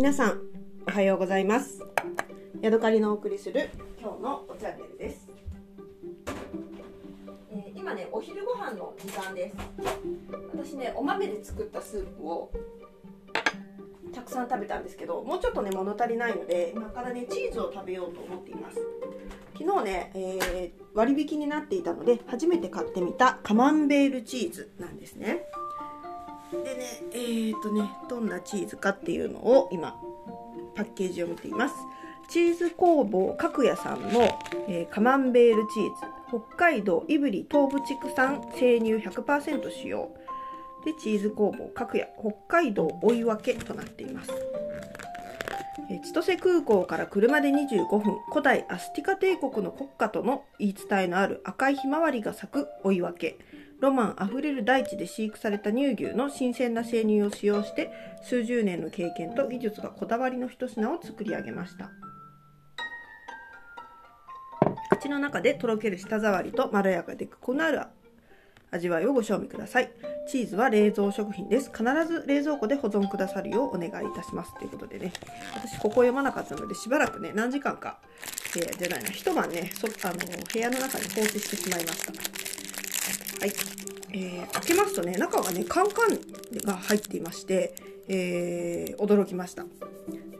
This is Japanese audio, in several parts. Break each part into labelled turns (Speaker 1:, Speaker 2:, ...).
Speaker 1: 皆さんおはようございます。ヤドカリのお送りする今日のおチャンネルです、えー、今ねお昼ご飯の時間です。私ねお豆で作ったスープをたくさん食べたんですけどもうちょっとね物足りないので今からねチーズを食べようと思っています。昨日ね、えー、割引になっていたので初めて買ってみたカマンベールチーズなんですね。でねえーとねどんなチーズかっていうのを今パッケージを見ています。チーズ工房角屋さんの、えー、カマンベールチーズ。北海道胆振東部地区産生乳100%使用。でチーズ工房角屋。北海道追い分けとなっています。千歳空港から車で25分。古代アスティカ帝国の国家との言い伝えのある赤いひまわりが咲く追い分け。ロマンあふれる大地で飼育された乳牛の新鮮な生乳を使用して数十年の経験と技術がこだわりの一品を作り上げました。口の中でとろける舌触りとまろやかでコクのある味わいをご賞味ください。チーズは冷蔵食品です。必ず冷蔵庫で保存くださるようお願いいたします。ということでね。私ここ読まなかったのでしばらくね何時間か、えー、じゃないな。一晩ねそあの部屋の中に放置してしまいました。はい。えー、開けますとね、中がね、カンカンが入っていまして、えー、驚きました。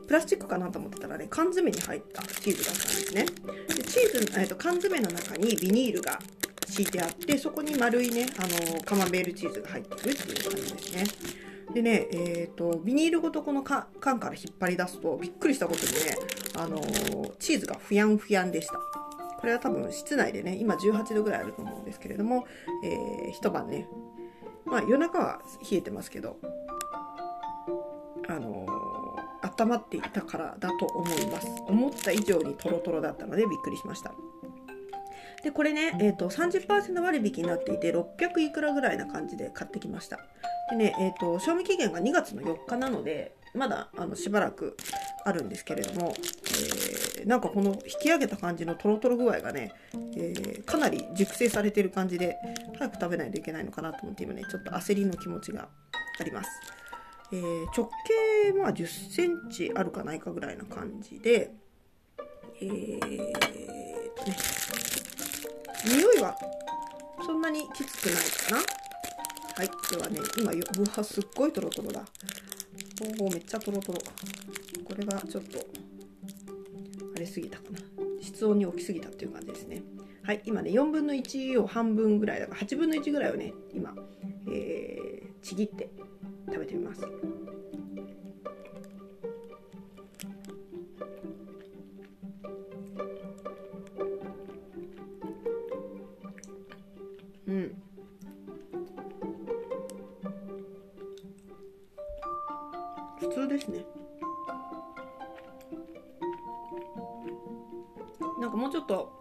Speaker 1: プラスチックかなと思ってたらね、缶詰に入ったチーズだったんですね。でチーズ、えーと、缶詰の中にビニールが敷いてあって、そこに丸いね、あのカマンベールチーズが入ってるっていう感じですね。でね、えっ、ー、と、ビニールごとこの缶から引っ張り出すと、びっくりしたことにね、あのチーズがふやんふやんでした。これは多分室内でね今18度ぐらいあると思うんですけれども、えー、一晩ねまあ夜中は冷えてますけどあのー、温まっていたからだと思います。思った以上にトロトロだったのでびっくりしました。でこれね、えーと、30%割引になっていて600いくらぐらいな感じで買ってきました。でね、えーと賞味期限が2月の4日なのでまだあのしばらくあるんですけれども、えー、なんかこの引き上げた感じのトロトロ具合がね、えー、かなり熟成されてる感じで早く食べないといけないのかなと思って今ねちょっと焦りの気持ちがあります、えー、直径は1 0センチあるかないかぐらいな感じでえーとね匂いはそんなにきつくないかな。はいではね今うわすっごいトロトロだ。おおめっちゃトロトロ。これがちょっとれすぎたかな。室温に置きすぎたっていう感じですね。はい今ね4分の1を半分ぐらいだから8分の1ぐらいをね今、えー、ちぎって食べてみます。なんかもうちょっと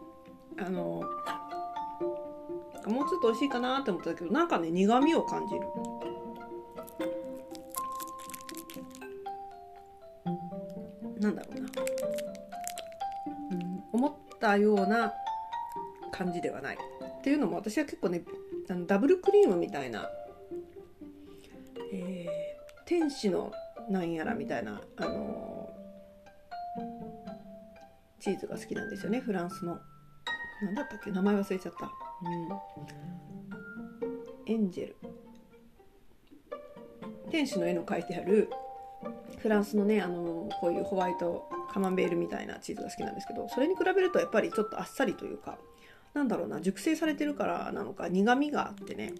Speaker 1: あのもうちょっと美味しいかなって思ったけどなんかね苦味を感じる。なんだろうな、うん、思ったような感じではない。っていうのも私は結構ねあのダブルクリームみたいな、えー、天使のなんやらみたいなあのチーズが好きなんですよね。フランスの。何だったっけ？名前忘れちゃった。うん。エンジェル。天使の絵の描いてある。フランスのねあのこういうホワイトカマンベールみたいなチーズが好きなんですけどそれに比べるとやっぱりちょっとあっさりというかなんだろうな熟成されてるからなのか苦みがあってね。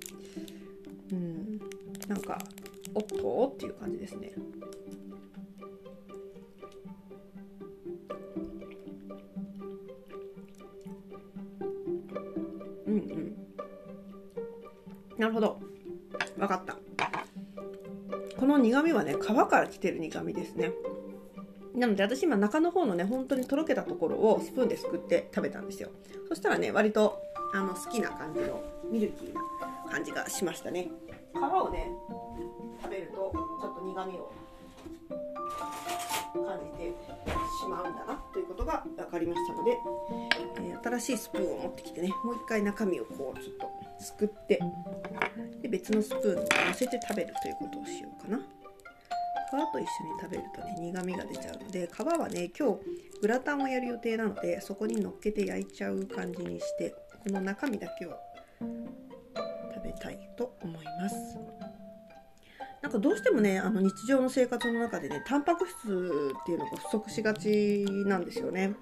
Speaker 1: うん。なんかおっとっていう感じですね。うんうん。なるほど。分かった。この苦味はね皮から来てる苦味ですね。なので私今中の方のね本当にとろけたところをスプーンですくって食べたんですよ。そしたらね割とあの好きな感じのミルキーな感じがしましたね。皮をね食べるとちょっと苦味を感じてしまうんだなということが分かりましたので、新しいスプーンを持ってきてねもう一回中身をこうちょっとすくってで別のスプーンに乗せて食べるということをしようかな皮。と一緒に食べるとね苦みが出ちゃうので皮はね今日グラタンをやる予定なのでそこに乗っけて焼いちゃう感じにしてこの中身だけを食べたいと思いますなんかどうしてもねあの日常の生活の中でねタンパク質っていうのが不足しがちなんですよね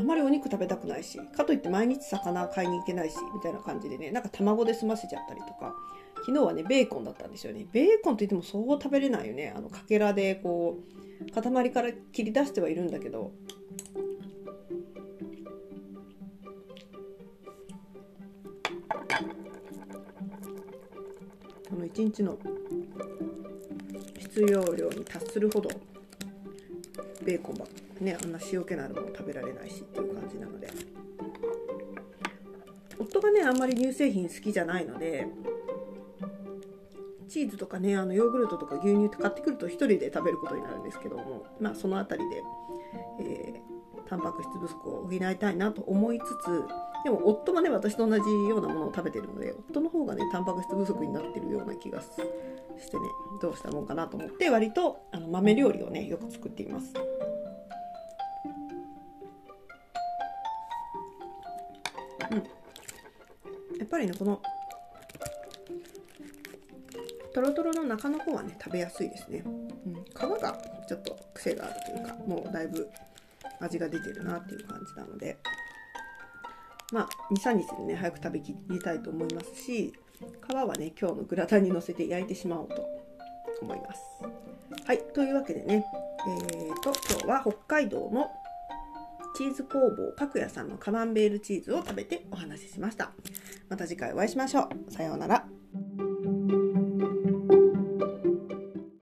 Speaker 1: あまりお肉食べたくないしかといって毎日魚買いに行けないしみたいな感じでねなんか卵で済ませちゃったりとか。昨日はねベーコンだったんですよね。ベーコンといってもそう食べれないよね。あのかけらでこう塊から切り出してはいるんだけど。あの1日の必要量に達するほどベーコンばっかり。ねあんな塩気のあるもの食べられないしっていう感じなので夫がねあんまり乳製品好きじゃないのでチーズとかねあのヨーグルトとか牛乳って買ってくると1人で食べることになるんですけどもまあその辺りで、えー、タンパク質不足を補いたいなと思いつつでも夫もね私と同じようなものを食べてるので夫の方がねタンパク質不足になってるような気がしてねどうしたもんかなと思って割とあの豆料理をねよく作っています。うん、やっぱりねこのとろとろの中の方はね食べやすいですね、うん、皮がちょっと癖があるというかもうだいぶ味が出てるなっていう感じなので。まあ23日でね早く食べきりたいと思いますし皮はね今日のグラタンにのせて焼いてしまおうと思います。はい。というわけでねえーと今日は北海道のチーズ工房かくやさんのカマンベールチーズを食べてお話ししました。また次回お会いしましょう。さようなら。